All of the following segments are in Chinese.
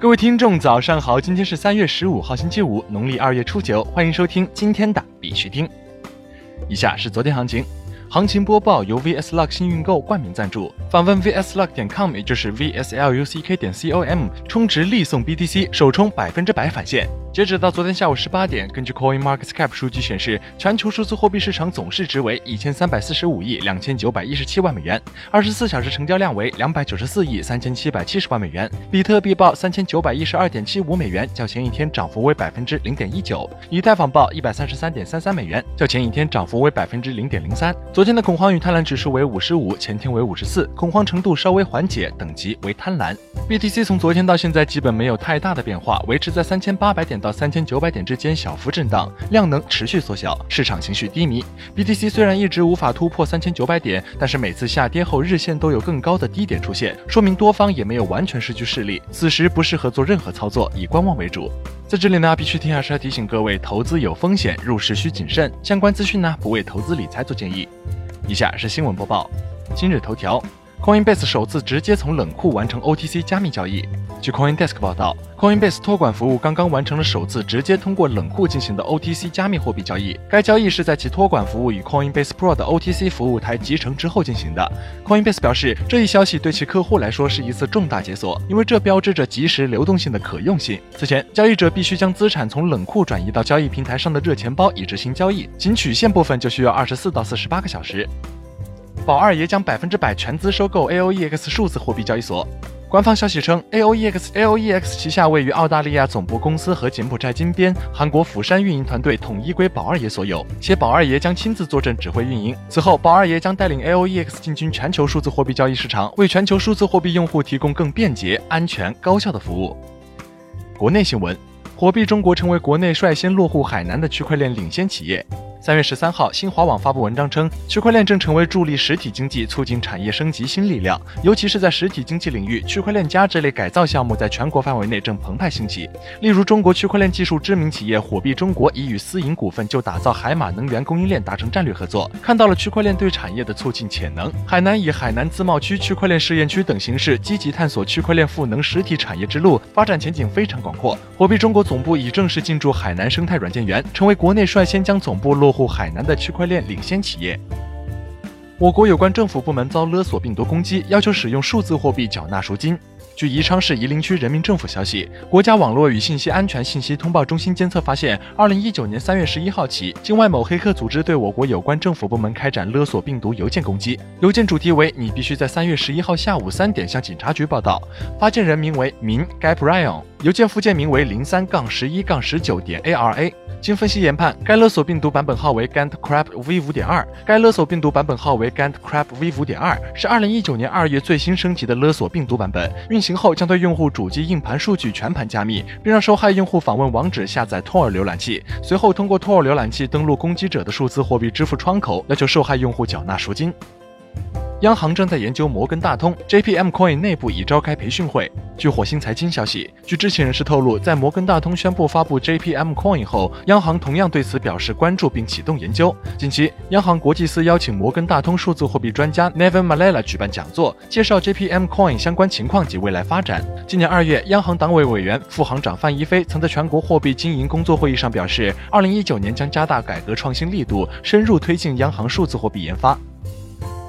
各位听众，早上好！今天是三月十五号，星期五，农历二月初九，欢迎收听今天的必须听。以下是昨天行情。行情播报由 VSLUCK 幸运购冠名赞助，访问 VSLUCK 点 com，也就是 VSLUCK 点 com，充值立送 BTC，首充百分之百返现。截止到昨天下午十八点，根据 Coin Market Cap 数据显示，全球数字货币市场总市值为一千三百四十五亿两千九百一十七万美元，二十四小时成交量为两百九十四亿三千七百七十万美元。比特币报三千九百一十二点七五美元，较前一天涨幅为百分之零点一九。以太坊报一百三十三点三三美元，较前一天涨幅为百分之零点零三。昨天的恐慌与贪婪指数为五十五，前天为五十四，恐慌程度稍微缓解，等级为贪婪。BTC 从昨天到现在基本没有太大的变化，维持在三千八百点到三千九百点之间小幅震荡，量能持续缩小，市场情绪低迷。BTC 虽然一直无法突破三千九百点，但是每次下跌后日线都有更高的低点出现，说明多方也没有完全失去势力。此时不适合做任何操作，以观望为主。在这里呢，必须听下是要提醒各位，投资有风险，入市需谨慎。相关资讯呢，不为投资理财做建议。以下是新闻播报。今日头条，Coinbase 首次直接从冷库完成 OTC 加密交易。据 CoinDesk 报道，Coinbase 托管服务刚刚完成了首次直接通过冷库进行的 OTC 加密货币交易。该交易是在其托管服务与 Coinbase Pro 的 OTC 服务台集成之后进行的。Coinbase 表示，这一消息对其客户来说是一次重大解锁，因为这标志着即时流动性的可用性。此前，交易者必须将资产从冷库转移到交易平台上的热钱包以执行交易，仅取现部分就需要二十四到四十八个小时。宝二爷将百分之百全资收购 AOEX 数字货币交易所。官方消息称，AOEX AOEX 旗下位于澳大利亚总部公司和柬埔寨金边、韩国釜山运营团队统一归宝二爷所有，且宝二爷将亲自坐镇指挥运营。此后，宝二爷将带领 AOEX 进军全球数字货币交易市场，为全球数字货币用户提供更便捷、安全、高效的服务。国内新闻：火币中国成为国内率先落户海南的区块链领先企业。三月十三号，新华网发布文章称，区块链正成为助力实体经济、促进产业升级新力量，尤其是在实体经济领域，区块链加这类改造项目在全国范围内正澎湃兴起。例如，中国区块链技术知名企业火币中国已与私营股份就打造海马能源供应链达成战略合作，看到了区块链对产业的促进潜能。海南以海南自贸区区块链试验区等形式，积极探索区块链赋能实体产业之路，发展前景非常广阔。火币中国总部已正式进驻海南生态软件园，成为国内率先将总部落。落户海南的区块链领先企业。我国有关政府部门遭勒索病毒攻击，要求使用数字货币缴纳赎金。据宜昌市夷陵区人民政府消息，国家网络与信息安全信息通报中心监测发现，二零一九年三月十一号起，境外某黑客组织对我国有关政府部门开展勒索病毒邮件攻击。邮件主题为：你必须在三月十一号下午三点向警察局报道。发件人名为民 Gap Ryan，邮件附件名为零三杠十一杠十九点 ARA。经分析研判，该勒索病毒版本号为 GantCrab V 五点二。该勒索病毒版本号为 Gantt Crab V 五点二，是二零一九年二月最新升级的勒索病毒版本。运行后将对用户主机硬盘数据全盘加密，并让受害用户访问网址下载 Tor 浏览器，随后通过 Tor 浏览器登录攻击者的数字货币支付窗口，要求受害用户缴纳赎金。央行正在研究摩根大通，JPM Coin 内部已召开培训会。据火星财经消息，据知情人士透露，在摩根大通宣布发布 JPM Coin 后，央行同样对此表示关注并启动研究。近期，央行国际司邀请摩根大通数字货币专家 Neven Malala 举办讲座，介绍 JPM Coin 相关情况及未来发展。今年二月，央行党委委员、副行长范一飞曾在全国货币经营工作会议上表示，二零一九年将加大改革创新力度，深入推进央行数字货币研发。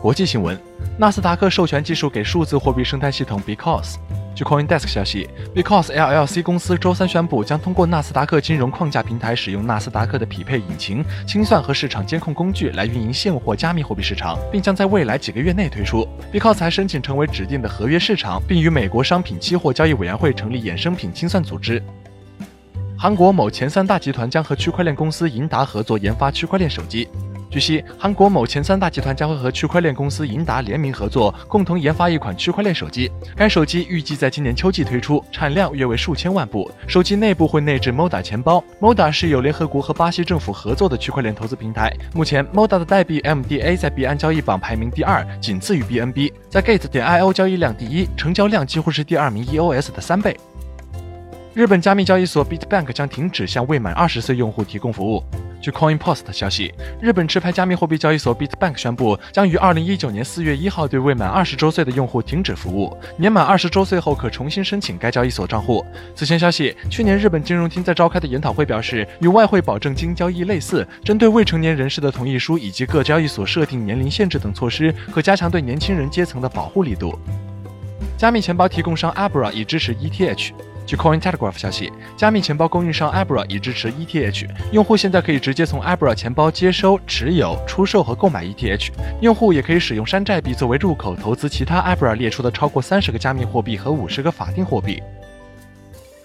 国际新闻：纳斯达克授权技术给数字货币生态系统 Because。据 CoinDesk 消息，Because LLC 公司周三宣布，将通过纳斯达克金融框架平台，使用纳斯达克的匹配引擎、清算和市场监控工具来运营现货加密货币市场，并将在未来几个月内推出。Because 还申请成为指定的合约市场，并与美国商品期货交易委员会成立衍生品清算组织。韩国某前三大集团将和区块链公司银达合作研发区块链手机。据悉，韩国某前三大集团将会和区块链公司银达联名合作，共同研发一款区块链手机。该手机预计在今年秋季推出，产量约为数千万部。手机内部会内置 Moda 钱包。Moda 是有联合国和巴西政府合作的区块链投资平台。目前，Moda 的代币 MDA 在币安交易榜排名第二，仅次于 BNB。在 Gate 点 IO 交易量第一，成交量几乎是第二名 EOS 的三倍。日本加密交易所 Bitbank 将停止向未满二十岁用户提供服务。据 CoinPost 消息，日本持牌加密货币交易所 Bitbank 宣布，将于二零一九年四月一号对未满二十周岁的用户停止服务，年满二十周岁后可重新申请该交易所账户。此前消息，去年日本金融厅在召开的研讨会表示，与外汇保证金交易类似，针对未成年人士的同意书以及各交易所设定年龄限制等措施，可加强对年轻人阶层的保护力度。加密钱包提供商 Abra 已支持 ETH。据 Cointelegraph 消息，加密钱包供应商 Abra 已支持 ETH，用户现在可以直接从 Abra 钱包接收、持有、出售和购买 ETH。用户也可以使用山寨币作为入口，投资其他 Abra 列出的超过三十个加密货币和五十个法定货币。